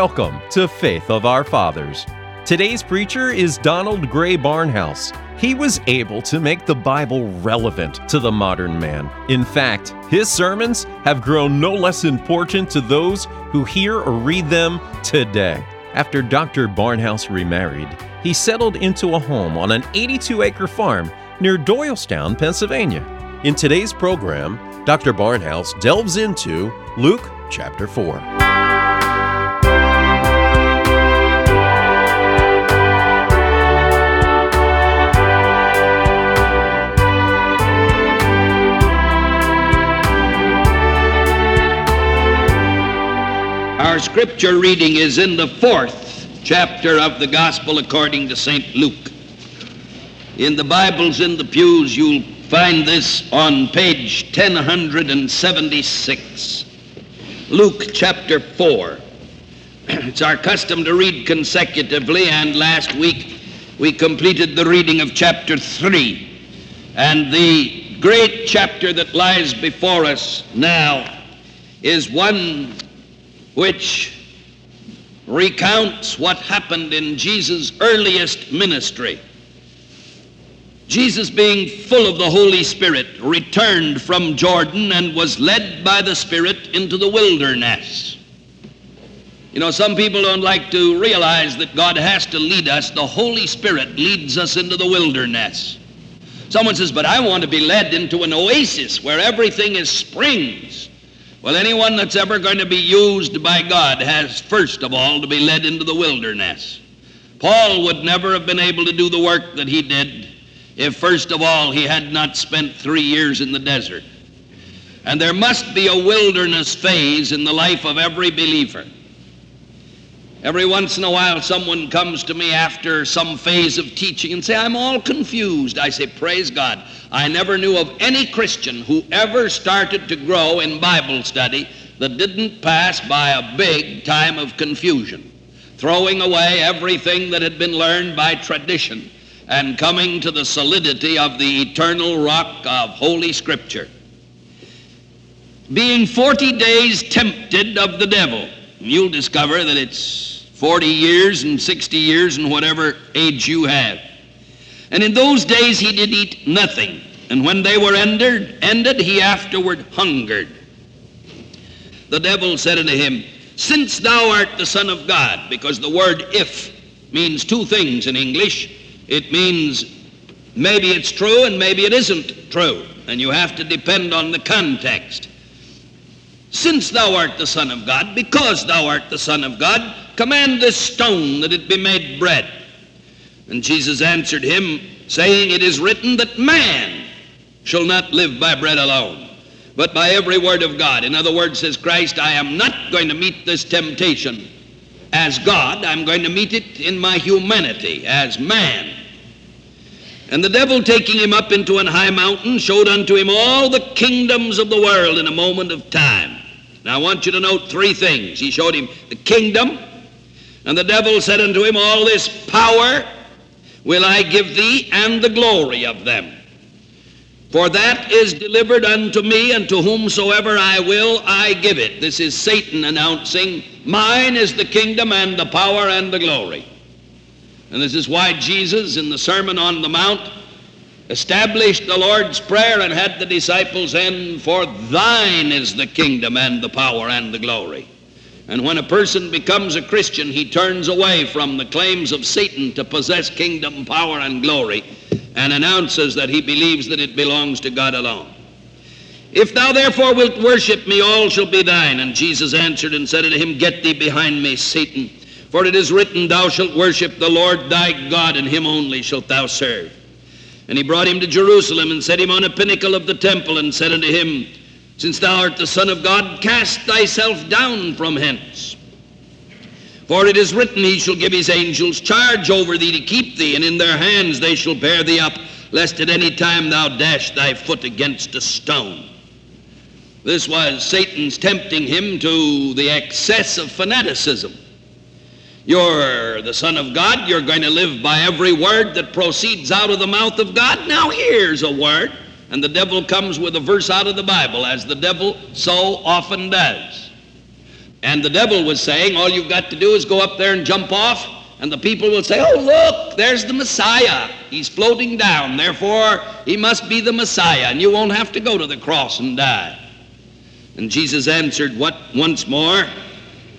Welcome to Faith of Our Fathers. Today's preacher is Donald Grey Barnhouse. He was able to make the Bible relevant to the modern man. In fact, his sermons have grown no less important to those who hear or read them today. After Dr. Barnhouse remarried, he settled into a home on an 82 acre farm near Doylestown, Pennsylvania. In today's program, Dr. Barnhouse delves into Luke chapter 4. Our scripture reading is in the fourth chapter of the Gospel according to St. Luke. In the Bibles in the pews, you'll find this on page 1076. Luke chapter 4. It's our custom to read consecutively, and last week we completed the reading of chapter 3. And the great chapter that lies before us now is one which recounts what happened in Jesus' earliest ministry. Jesus, being full of the Holy Spirit, returned from Jordan and was led by the Spirit into the wilderness. You know, some people don't like to realize that God has to lead us. The Holy Spirit leads us into the wilderness. Someone says, But I want to be led into an oasis where everything is springs well, anyone that's ever going to be used by God has first of all to be led into the wilderness. Paul would never have been able to do the work that he did if first of all he had not spent three years in the desert. And there must be a wilderness phase in the life of every believer. Every once in a while, someone comes to me after some phase of teaching and say, I'm all confused. I say, Praise God. I never knew of any Christian who ever started to grow in Bible study that didn't pass by a big time of confusion, throwing away everything that had been learned by tradition and coming to the solidity of the eternal rock of Holy Scripture. Being 40 days tempted of the devil, you'll discover that it's 40 years and 60 years and whatever age you have. And in those days he did eat nothing. And when they were ended, ended, he afterward hungered. The devil said unto him, Since thou art the Son of God, because the word if means two things in English. It means maybe it's true and maybe it isn't true. And you have to depend on the context. Since thou art the Son of God, because thou art the Son of God, command this stone that it be made bread. And Jesus answered him, saying, It is written that man shall not live by bread alone, but by every word of God. In other words, says Christ, I am not going to meet this temptation as God, I'm going to meet it in my humanity as man. And the devil, taking him up into an high mountain, showed unto him all the kingdoms of the world in a moment of time. Now, I want you to note three things. He showed him the kingdom, and the devil said unto him, All this power will I give thee, and the glory of them. For that is delivered unto me, and to whomsoever I will, I give it. This is Satan announcing, Mine is the kingdom, and the power, and the glory. And this is why Jesus, in the Sermon on the Mount, established the Lord's Prayer and had the disciples end, For thine is the kingdom, and the power, and the glory. And when a person becomes a Christian, he turns away from the claims of Satan to possess kingdom, power, and glory, and announces that he believes that it belongs to God alone. If thou therefore wilt worship me, all shall be thine. And Jesus answered and said unto him, Get thee behind me, Satan. For it is written, Thou shalt worship the Lord thy God, and him only shalt thou serve. And he brought him to Jerusalem, and set him on a pinnacle of the temple, and said unto him, Since thou art the Son of God, cast thyself down from hence. For it is written, He shall give his angels charge over thee to keep thee, and in their hands they shall bear thee up, lest at any time thou dash thy foot against a stone. This was Satan's tempting him to the excess of fanaticism. You're the Son of God. You're going to live by every word that proceeds out of the mouth of God. Now, here's a word. And the devil comes with a verse out of the Bible, as the devil so often does. And the devil was saying, all you've got to do is go up there and jump off, and the people will say, oh, look, there's the Messiah. He's floating down. Therefore, he must be the Messiah, and you won't have to go to the cross and die. And Jesus answered, What once more?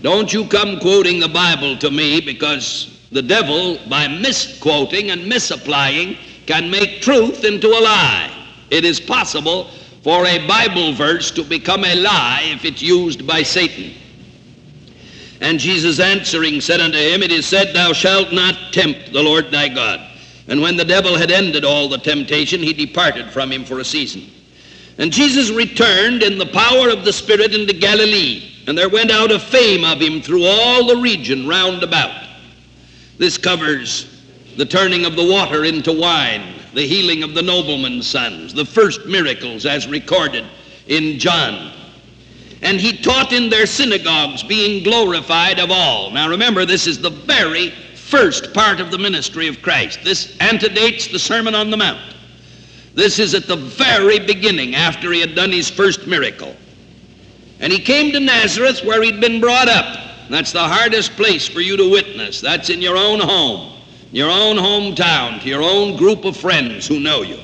Don't you come quoting the Bible to me because the devil, by misquoting and misapplying, can make truth into a lie. It is possible for a Bible verse to become a lie if it's used by Satan. And Jesus answering said unto him, It is said, Thou shalt not tempt the Lord thy God. And when the devil had ended all the temptation, he departed from him for a season. And Jesus returned in the power of the Spirit into Galilee, and there went out a fame of him through all the region round about. This covers the turning of the water into wine, the healing of the nobleman's sons, the first miracles as recorded in John. And he taught in their synagogues, being glorified of all. Now remember, this is the very first part of the ministry of Christ. This antedates the Sermon on the Mount. This is at the very beginning after he had done his first miracle. And he came to Nazareth where he'd been brought up. That's the hardest place for you to witness. That's in your own home, your own hometown, to your own group of friends who know you.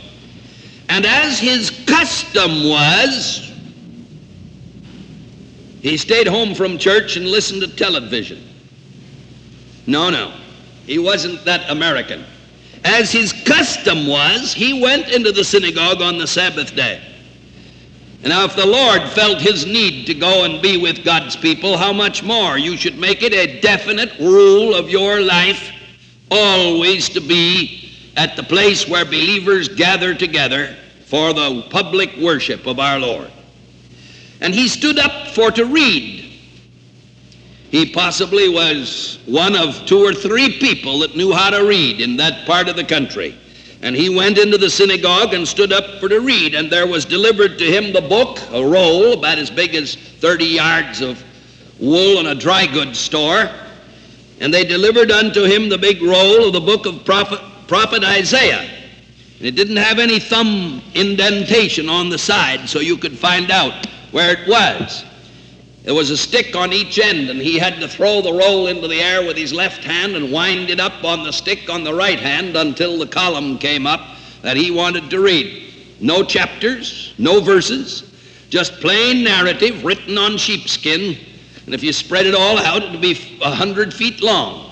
And as his custom was, he stayed home from church and listened to television. No, no, he wasn't that American. As his custom was, he went into the synagogue on the Sabbath day. And now, if the Lord felt his need to go and be with God's people, how much more? You should make it a definite rule of your life always to be at the place where believers gather together for the public worship of our Lord. And he stood up for to read. He possibly was one of two or three people that knew how to read in that part of the country. And he went into the synagogue and stood up for to read. And there was delivered to him the book, a roll about as big as 30 yards of wool in a dry goods store. And they delivered unto him the big roll of the book of prophet, prophet Isaiah. And it didn't have any thumb indentation on the side so you could find out where it was. There was a stick on each end, and he had to throw the roll into the air with his left hand and wind it up on the stick on the right hand until the column came up that he wanted to read. No chapters, no verses, just plain narrative written on sheepskin. And if you spread it all out, it would be a hundred feet long.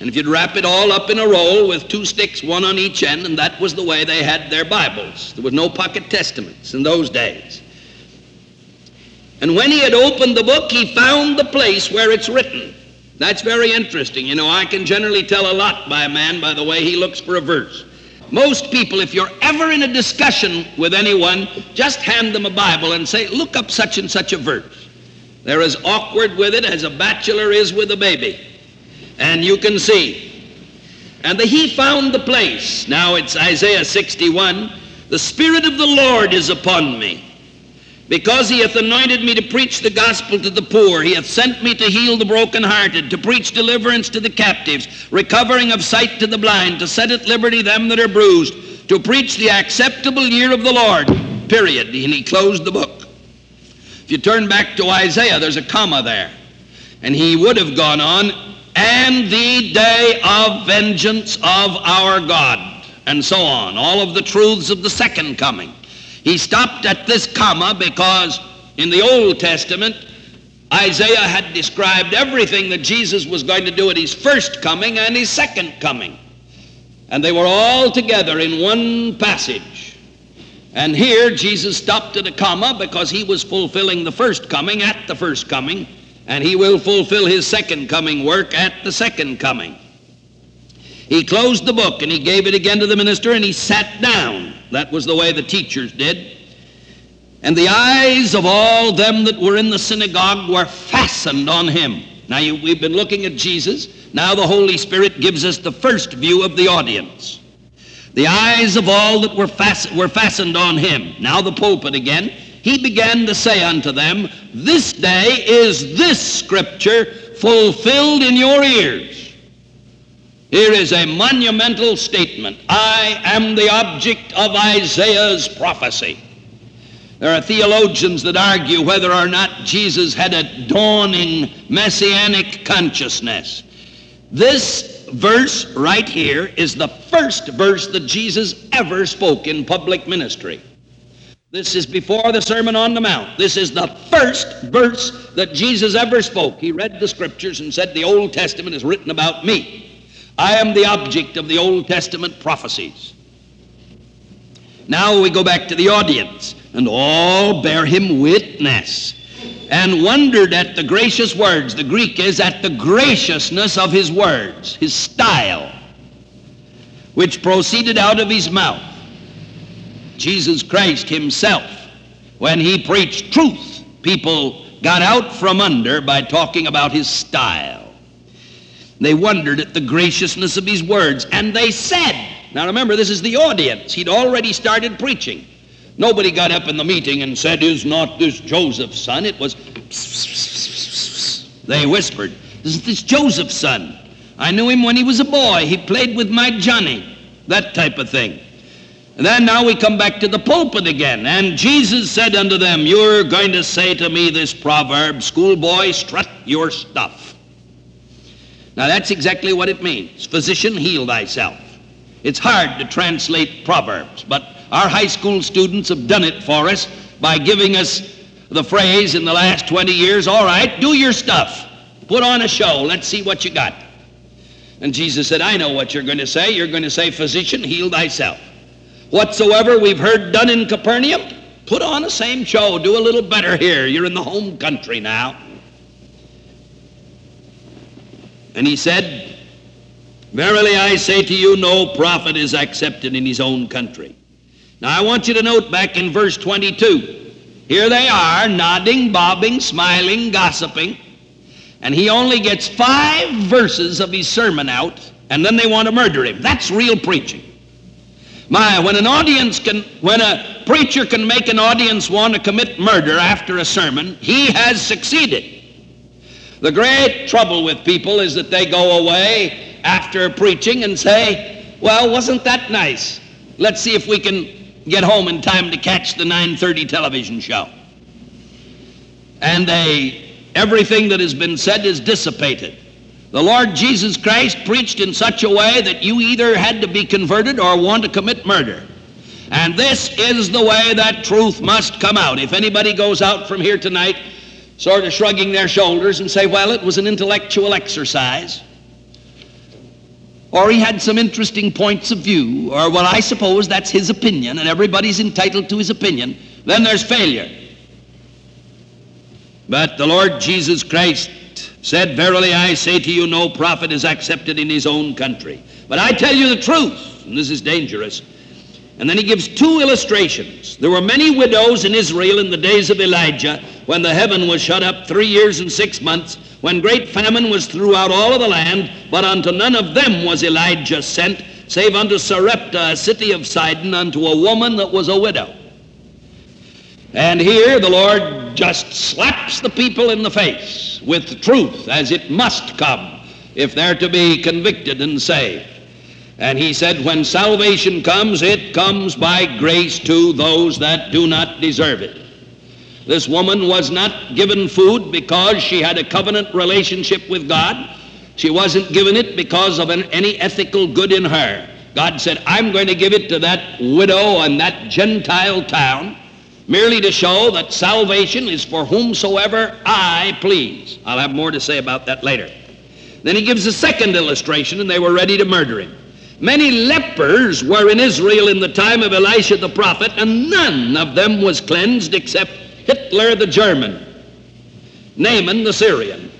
And if you'd wrap it all up in a roll with two sticks, one on each end, and that was the way they had their Bibles. There was no pocket testaments in those days. And when he had opened the book, he found the place where it's written. That's very interesting. You know, I can generally tell a lot by a man by the way he looks for a verse. Most people, if you're ever in a discussion with anyone, just hand them a Bible and say, look up such and such a verse. They're as awkward with it as a bachelor is with a baby. And you can see. And the, he found the place. Now it's Isaiah 61. The Spirit of the Lord is upon me because he hath anointed me to preach the gospel to the poor, he hath sent me to heal the brokenhearted, to preach deliverance to the captives, recovering of sight to the blind, to set at liberty them that are bruised, to preach the acceptable year of the Lord. Period. And he closed the book. If you turn back to Isaiah, there's a comma there. And he would have gone on, and the day of vengeance of our God, and so on. All of the truths of the second coming. He stopped at this comma because in the Old Testament, Isaiah had described everything that Jesus was going to do at his first coming and his second coming. And they were all together in one passage. And here Jesus stopped at a comma because he was fulfilling the first coming at the first coming, and he will fulfill his second coming work at the second coming. He closed the book and he gave it again to the minister and he sat down. That was the way the teachers did. And the eyes of all them that were in the synagogue were fastened on him. Now, you, we've been looking at Jesus. Now, the Holy Spirit gives us the first view of the audience. The eyes of all that were, fast, were fastened on him. Now, the pulpit again. He began to say unto them, This day is this scripture fulfilled in your ears. Here is a monumental statement. I am the object of Isaiah's prophecy. There are theologians that argue whether or not Jesus had a dawning messianic consciousness. This verse right here is the first verse that Jesus ever spoke in public ministry. This is before the Sermon on the Mount. This is the first verse that Jesus ever spoke. He read the scriptures and said, The Old Testament is written about me. I am the object of the Old Testament prophecies. Now we go back to the audience, and all bear him witness, and wondered at the gracious words. The Greek is at the graciousness of his words, his style, which proceeded out of his mouth. Jesus Christ himself, when he preached truth, people got out from under by talking about his style. They wondered at the graciousness of his words, and they said, now remember, this is the audience. He'd already started preaching. Nobody got up in the meeting and said, Is not this Joseph's son? It was, they whispered, Isn't this Joseph's son? I knew him when he was a boy. He played with my Johnny. That type of thing. And then now we come back to the pulpit again. And Jesus said unto them, You're going to say to me this proverb, schoolboy, strut your stuff. Now that's exactly what it means. Physician, heal thyself. It's hard to translate Proverbs, but our high school students have done it for us by giving us the phrase in the last 20 years all right, do your stuff. Put on a show. Let's see what you got. And Jesus said, I know what you're going to say. You're going to say, Physician, heal thyself. Whatsoever we've heard done in Capernaum, put on the same show. Do a little better here. You're in the home country now. And he said, Verily I say to you, no prophet is accepted in his own country. Now I want you to note back in verse 22. Here they are, nodding, bobbing, smiling, gossiping. And he only gets five verses of his sermon out, and then they want to murder him. That's real preaching. My, when an audience can, when a preacher can make an audience want to commit murder after a sermon, he has succeeded. The great trouble with people is that they go away after preaching and say, well, wasn't that nice? Let's see if we can get home in time to catch the 9.30 television show. And they, everything that has been said is dissipated. The Lord Jesus Christ preached in such a way that you either had to be converted or want to commit murder. And this is the way that truth must come out. If anybody goes out from here tonight sort of shrugging their shoulders and say, well, it was an intellectual exercise, or he had some interesting points of view, or well, I suppose that's his opinion, and everybody's entitled to his opinion, then there's failure. But the Lord Jesus Christ said, Verily I say to you, no prophet is accepted in his own country. But I tell you the truth, and this is dangerous. And then he gives two illustrations. There were many widows in Israel in the days of Elijah when the heaven was shut up three years and six months when great famine was throughout all of the land, but unto none of them was Elijah sent, save unto Sarepta, a city of Sidon, unto a woman that was a widow. And here the Lord just slaps the people in the face with truth as it must come if they're to be convicted and saved. And he said, when salvation comes, it comes by grace to those that do not deserve it. This woman was not given food because she had a covenant relationship with God. She wasn't given it because of an, any ethical good in her. God said, I'm going to give it to that widow and that Gentile town merely to show that salvation is for whomsoever I please. I'll have more to say about that later. Then he gives a second illustration, and they were ready to murder him. Many lepers were in Israel in the time of Elisha the prophet, and none of them was cleansed except Hitler the German, Naaman the Syrian.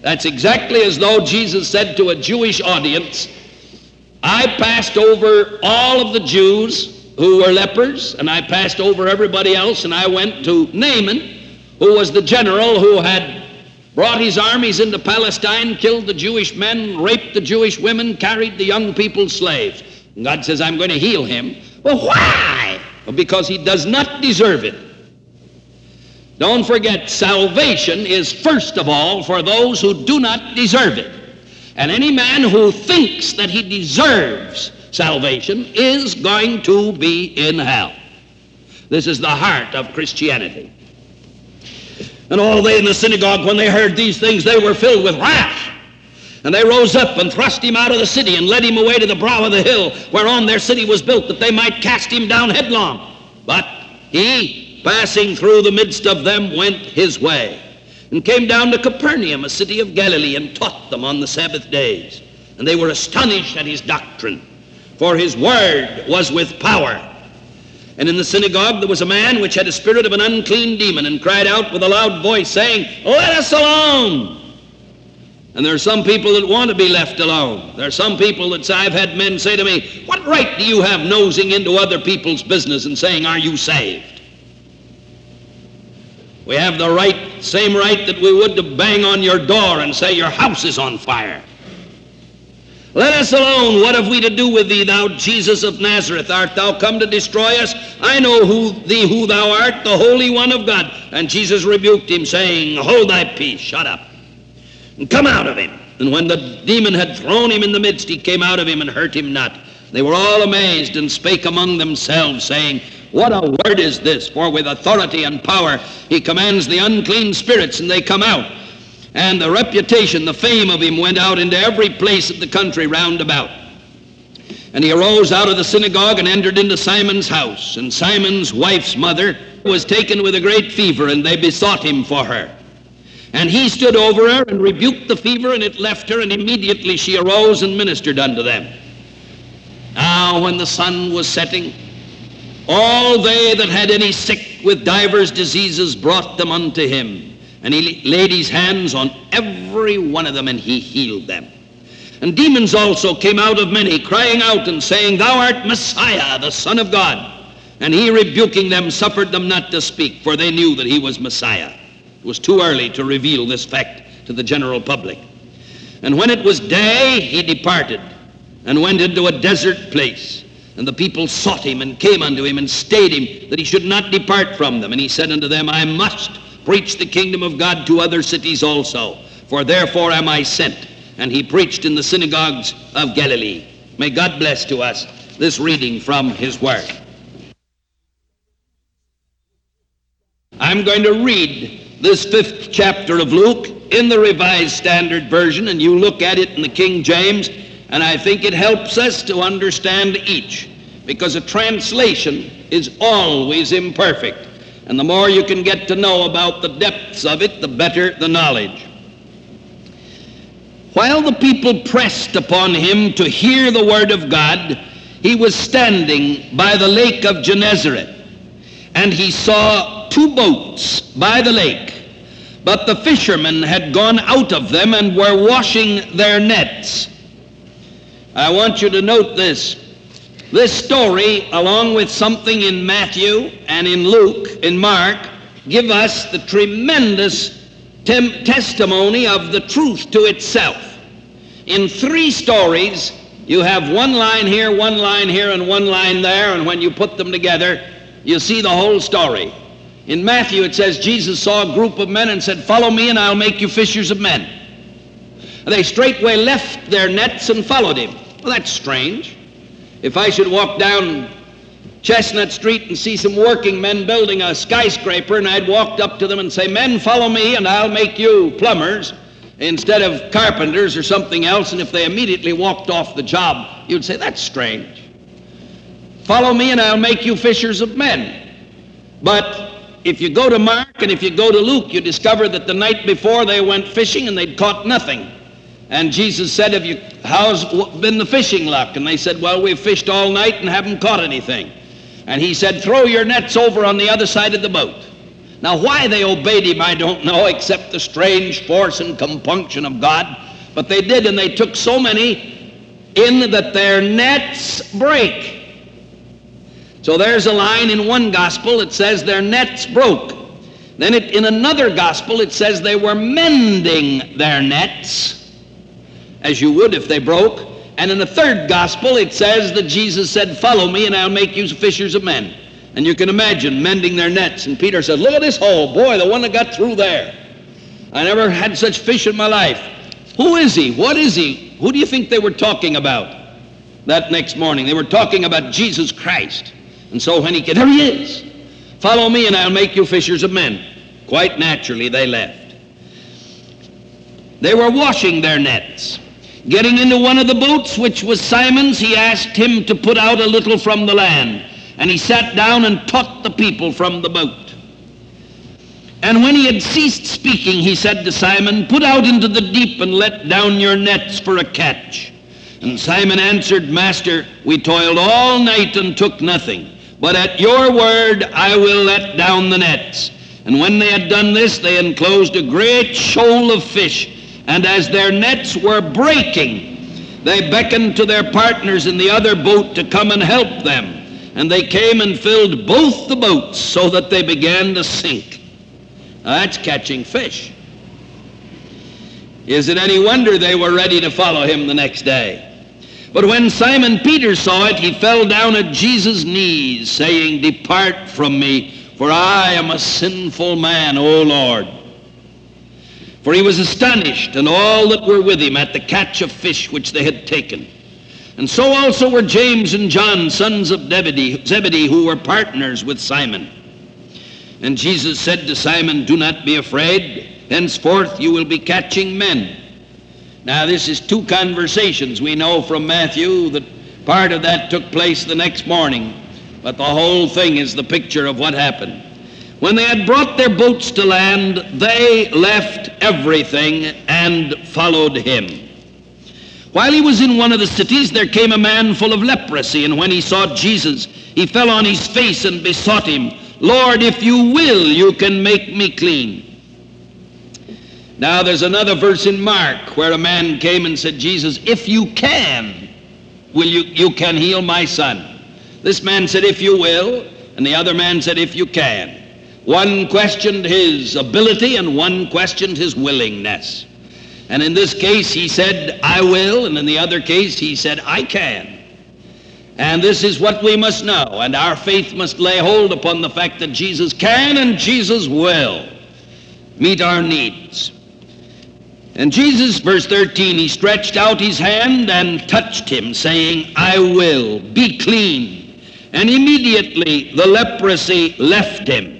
That's exactly as though Jesus said to a Jewish audience, I passed over all of the Jews who were lepers, and I passed over everybody else, and I went to Naaman, who was the general who had brought his armies into Palestine, killed the Jewish men, raped the Jewish women, carried the young people slaves. And God says, I'm going to heal him. Well, why? Well, because he does not deserve it. Don't forget, salvation is first of all for those who do not deserve it. And any man who thinks that he deserves salvation is going to be in hell. This is the heart of Christianity. And all they in the synagogue, when they heard these things, they were filled with wrath. And they rose up and thrust him out of the city and led him away to the brow of the hill whereon their city was built, that they might cast him down headlong. But he, passing through the midst of them, went his way and came down to Capernaum, a city of Galilee, and taught them on the Sabbath days. And they were astonished at his doctrine, for his word was with power. And in the synagogue there was a man which had a spirit of an unclean demon, and cried out with a loud voice, saying, Let us alone! And there are some people that want to be left alone. There are some people that I've had men say to me, What right do you have nosing into other people's business and saying, Are you saved? We have the right, same right that we would to bang on your door and say, Your house is on fire. Let us alone. What have we to do with thee, thou Jesus of Nazareth? Art thou come to destroy us? I know who thee who thou art, the Holy One of God. And Jesus rebuked him, saying, Hold thy peace, shut up, and come out of him. And when the demon had thrown him in the midst, he came out of him and hurt him not. They were all amazed and spake among themselves, saying, What a word is this? For with authority and power he commands the unclean spirits, and they come out and the reputation, the fame of him went out into every place of the country round about. And he arose out of the synagogue and entered into Simon's house. And Simon's wife's mother was taken with a great fever, and they besought him for her. And he stood over her and rebuked the fever, and it left her, and immediately she arose and ministered unto them. Now, when the sun was setting, all they that had any sick with divers diseases brought them unto him and he laid his hands on every one of them and he healed them. And demons also came out of many, crying out and saying, Thou art Messiah, the Son of God. And he, rebuking them, suffered them not to speak, for they knew that he was Messiah. It was too early to reveal this fact to the general public. And when it was day, he departed and went into a desert place. And the people sought him and came unto him and stayed him that he should not depart from them. And he said unto them, I must preach the kingdom of God to other cities also, for therefore am I sent. And he preached in the synagogues of Galilee. May God bless to us this reading from his word. I'm going to read this fifth chapter of Luke in the Revised Standard Version, and you look at it in the King James, and I think it helps us to understand each, because a translation is always imperfect. And the more you can get to know about the depths of it, the better the knowledge. While the people pressed upon him to hear the word of God, he was standing by the lake of Gennesaret, and he saw two boats by the lake, but the fishermen had gone out of them and were washing their nets. I want you to note this. This story, along with something in Matthew and in Luke, in Mark, give us the tremendous tem- testimony of the truth to itself. In three stories, you have one line here, one line here, and one line there, and when you put them together, you see the whole story. In Matthew, it says Jesus saw a group of men and said, Follow me, and I'll make you fishers of men. And they straightway left their nets and followed him. Well, that's strange. If I should walk down Chestnut Street and see some working men building a skyscraper, and I'd walked up to them and say, Men, follow me, and I'll make you plumbers instead of carpenters or something else, and if they immediately walked off the job, you'd say, That's strange. Follow me, and I'll make you fishers of men. But if you go to Mark and if you go to Luke, you discover that the night before they went fishing and they'd caught nothing. And Jesus said, Have you, how's been the fishing luck? And they said, Well, we've fished all night and haven't caught anything. And he said, Throw your nets over on the other side of the boat. Now, why they obeyed him, I don't know, except the strange force and compunction of God. But they did, and they took so many in that their nets break. So there's a line in one gospel that says their nets broke. Then it, in another gospel, it says they were mending their nets as you would if they broke. And in the third gospel, it says that Jesus said, Follow me, and I'll make you fishers of men. And you can imagine mending their nets. And Peter said, Look at this hole. Boy, the one that got through there. I never had such fish in my life. Who is he? What is he? Who do you think they were talking about that next morning? They were talking about Jesus Christ. And so when he came, there he is. Follow me, and I'll make you fishers of men. Quite naturally, they left. They were washing their nets. Getting into one of the boats, which was Simon's, he asked him to put out a little from the land. And he sat down and taught the people from the boat. And when he had ceased speaking, he said to Simon, Put out into the deep and let down your nets for a catch. And Simon answered, Master, we toiled all night and took nothing. But at your word I will let down the nets. And when they had done this, they enclosed a great shoal of fish. And as their nets were breaking, they beckoned to their partners in the other boat to come and help them. And they came and filled both the boats so that they began to sink. Now, that's catching fish. Is it any wonder they were ready to follow him the next day? But when Simon Peter saw it, he fell down at Jesus' knees, saying, Depart from me, for I am a sinful man, O Lord. For he was astonished, and all that were with him, at the catch of fish which they had taken. And so also were James and John, sons of Zebedee, who were partners with Simon. And Jesus said to Simon, Do not be afraid. Henceforth you will be catching men. Now, this is two conversations. We know from Matthew that part of that took place the next morning, but the whole thing is the picture of what happened. When they had brought their boats to land, they left everything and followed him. While he was in one of the cities, there came a man full of leprosy, and when he saw Jesus, he fell on his face and besought him, Lord, if you will, you can make me clean. Now, there's another verse in Mark where a man came and said, Jesus, if you can, will you, you can heal my son. This man said, if you will, and the other man said, if you can. One questioned his ability and one questioned his willingness. And in this case, he said, I will, and in the other case, he said, I can. And this is what we must know, and our faith must lay hold upon the fact that Jesus can and Jesus will meet our needs. And Jesus, verse 13, he stretched out his hand and touched him, saying, I will, be clean. And immediately the leprosy left him.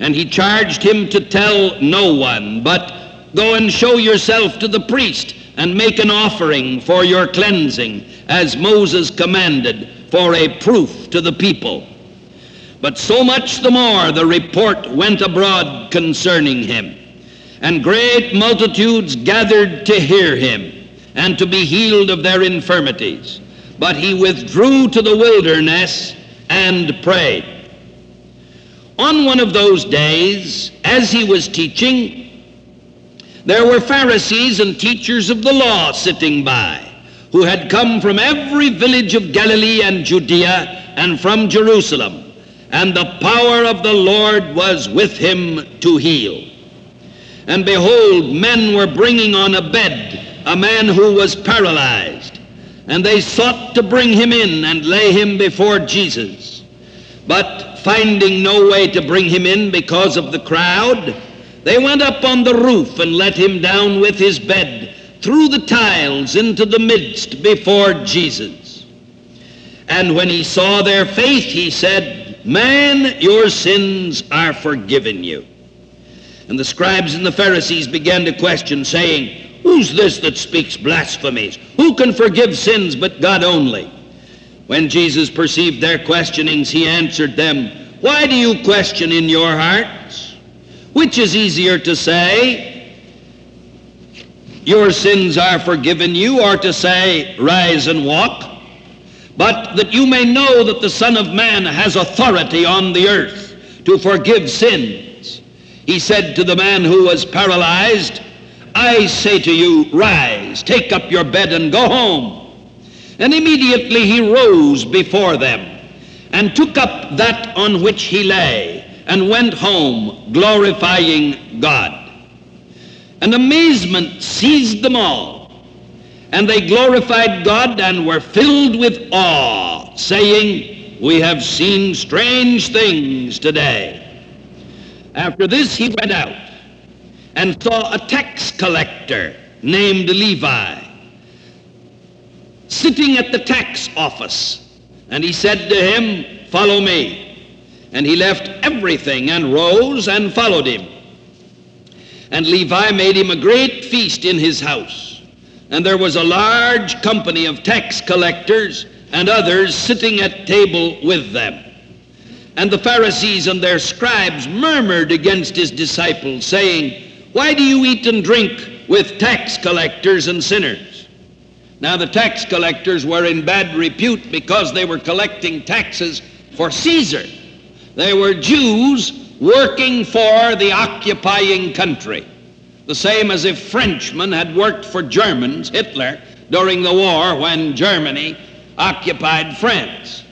And he charged him to tell no one, but go and show yourself to the priest and make an offering for your cleansing, as Moses commanded, for a proof to the people. But so much the more the report went abroad concerning him and great multitudes gathered to hear him and to be healed of their infirmities. But he withdrew to the wilderness and prayed. On one of those days, as he was teaching, there were Pharisees and teachers of the law sitting by, who had come from every village of Galilee and Judea and from Jerusalem, and the power of the Lord was with him to heal. And behold, men were bringing on a bed a man who was paralyzed. And they sought to bring him in and lay him before Jesus. But finding no way to bring him in because of the crowd, they went up on the roof and let him down with his bed through the tiles into the midst before Jesus. And when he saw their faith, he said, Man, your sins are forgiven you. And the scribes and the Pharisees began to question, saying, Who's this that speaks blasphemies? Who can forgive sins but God only? When Jesus perceived their questionings, he answered them, Why do you question in your hearts? Which is easier to say, Your sins are forgiven you, or to say, Rise and walk? But that you may know that the Son of Man has authority on the earth to forgive sins he said to the man who was paralyzed, I say to you, rise, take up your bed and go home. And immediately he rose before them and took up that on which he lay and went home, glorifying God. And amazement seized them all. And they glorified God and were filled with awe, saying, We have seen strange things today. After this, he went out and saw a tax collector named Levi sitting at the tax office. And he said to him, Follow me. And he left everything and rose and followed him. And Levi made him a great feast in his house. And there was a large company of tax collectors and others sitting at table with them. And the Pharisees and their scribes murmured against his disciples, saying, Why do you eat and drink with tax collectors and sinners? Now, the tax collectors were in bad repute because they were collecting taxes for Caesar. They were Jews working for the occupying country. The same as if Frenchmen had worked for Germans, Hitler, during the war when Germany occupied France.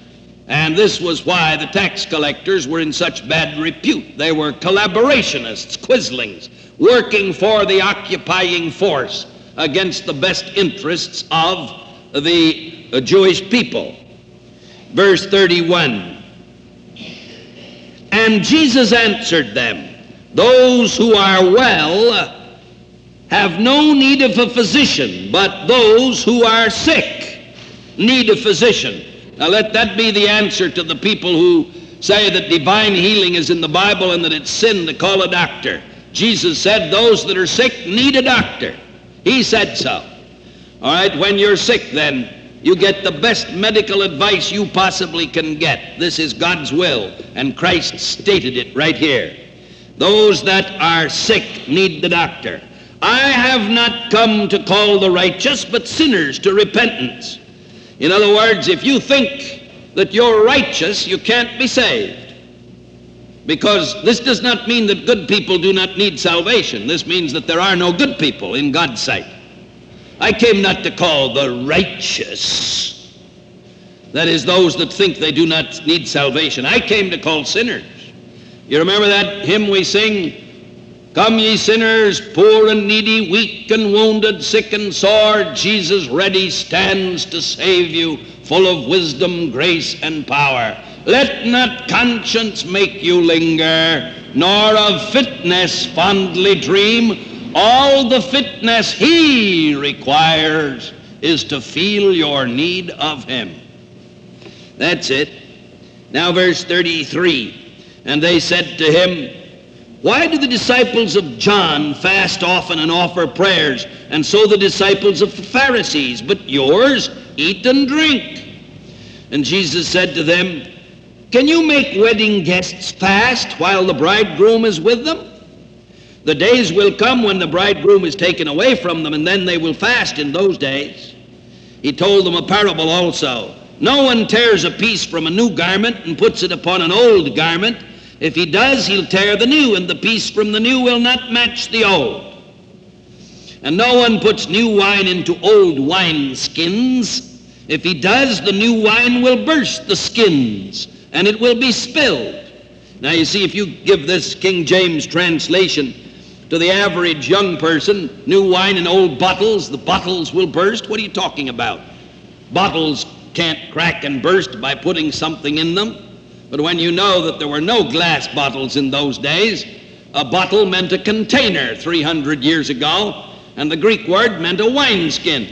And this was why the tax collectors were in such bad repute. They were collaborationists, quislings, working for the occupying force against the best interests of the uh, Jewish people. Verse 31 And Jesus answered them, Those who are well have no need of a physician, but those who are sick need a physician. Now let that be the answer to the people who say that divine healing is in the Bible and that it's sin to call a doctor. Jesus said those that are sick need a doctor. He said so. All right, when you're sick, then you get the best medical advice you possibly can get. This is God's will, and Christ stated it right here. Those that are sick need the doctor. I have not come to call the righteous, but sinners to repentance. In other words, if you think that you're righteous, you can't be saved. Because this does not mean that good people do not need salvation. This means that there are no good people in God's sight. I came not to call the righteous, that is, those that think they do not need salvation. I came to call sinners. You remember that hymn we sing? Come, ye sinners, poor and needy, weak and wounded, sick and sore, Jesus ready stands to save you, full of wisdom, grace, and power. Let not conscience make you linger, nor of fitness fondly dream. All the fitness he requires is to feel your need of him. That's it. Now, verse 33 And they said to him, why do the disciples of John fast often and offer prayers, and so the disciples of the Pharisees, but yours eat and drink? And Jesus said to them, Can you make wedding guests fast while the bridegroom is with them? The days will come when the bridegroom is taken away from them, and then they will fast in those days. He told them a parable also. No one tears a piece from a new garment and puts it upon an old garment if he does, he'll tear the new, and the piece from the new will not match the old. And no one puts new wine into old wine skins. If he does, the new wine will burst the skins, and it will be spilled. Now, you see, if you give this King James translation to the average young person, new wine in old bottles, the bottles will burst. What are you talking about? Bottles can't crack and burst by putting something in them. But when you know that there were no glass bottles in those days, a bottle meant a container 300 years ago, and the Greek word meant a wineskin.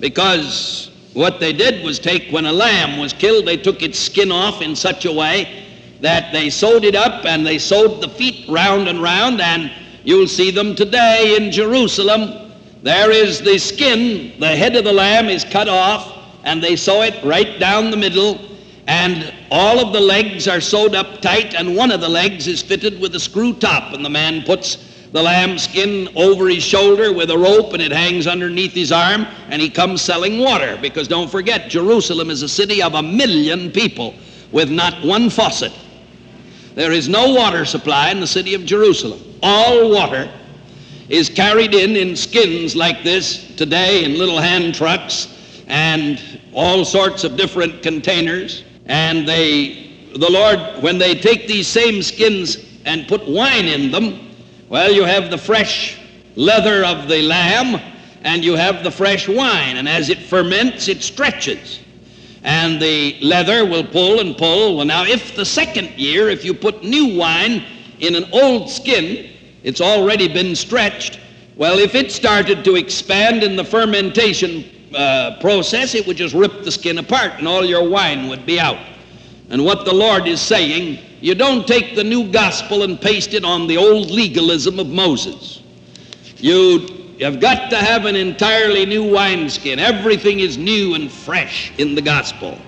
Because what they did was take, when a lamb was killed, they took its skin off in such a way that they sewed it up and they sewed the feet round and round, and you'll see them today in Jerusalem. There is the skin, the head of the lamb is cut off, and they sew it right down the middle and all of the legs are sewed up tight, and one of the legs is fitted with a screw top, and the man puts the lambskin over his shoulder with a rope, and it hangs underneath his arm, and he comes selling water. Because don't forget, Jerusalem is a city of a million people with not one faucet. There is no water supply in the city of Jerusalem. All water is carried in in skins like this today in little hand trucks and all sorts of different containers and they, the Lord, when they take these same skins and put wine in them, well, you have the fresh leather of the lamb and you have the fresh wine. And as it ferments, it stretches. And the leather will pull and pull. Well, now, if the second year, if you put new wine in an old skin, it's already been stretched. Well, if it started to expand in the fermentation uh, process, it would just rip the skin apart and all your wine would be out. And what the Lord is saying, You don't take the new gospel and paste it on the old legalism of Moses. You have got to have an entirely new wineskin. Everything is new and fresh in the gospel.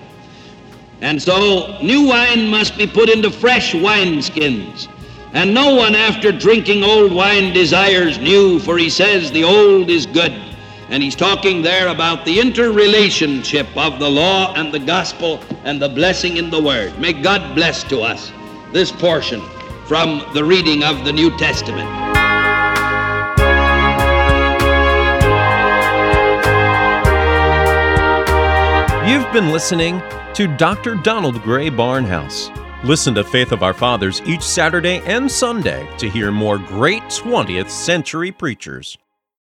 And so, new wine must be put into fresh wineskins. And no one after drinking old wine desires new, for he says the old is good. And he's talking there about the interrelationship of the law and the gospel and the blessing in the word. May God bless to us this portion from the reading of the New Testament. You've been listening to Dr. Donald Grey Barnhouse. Listen to Faith of Our Fathers each Saturday and Sunday to hear more great 20th century preachers.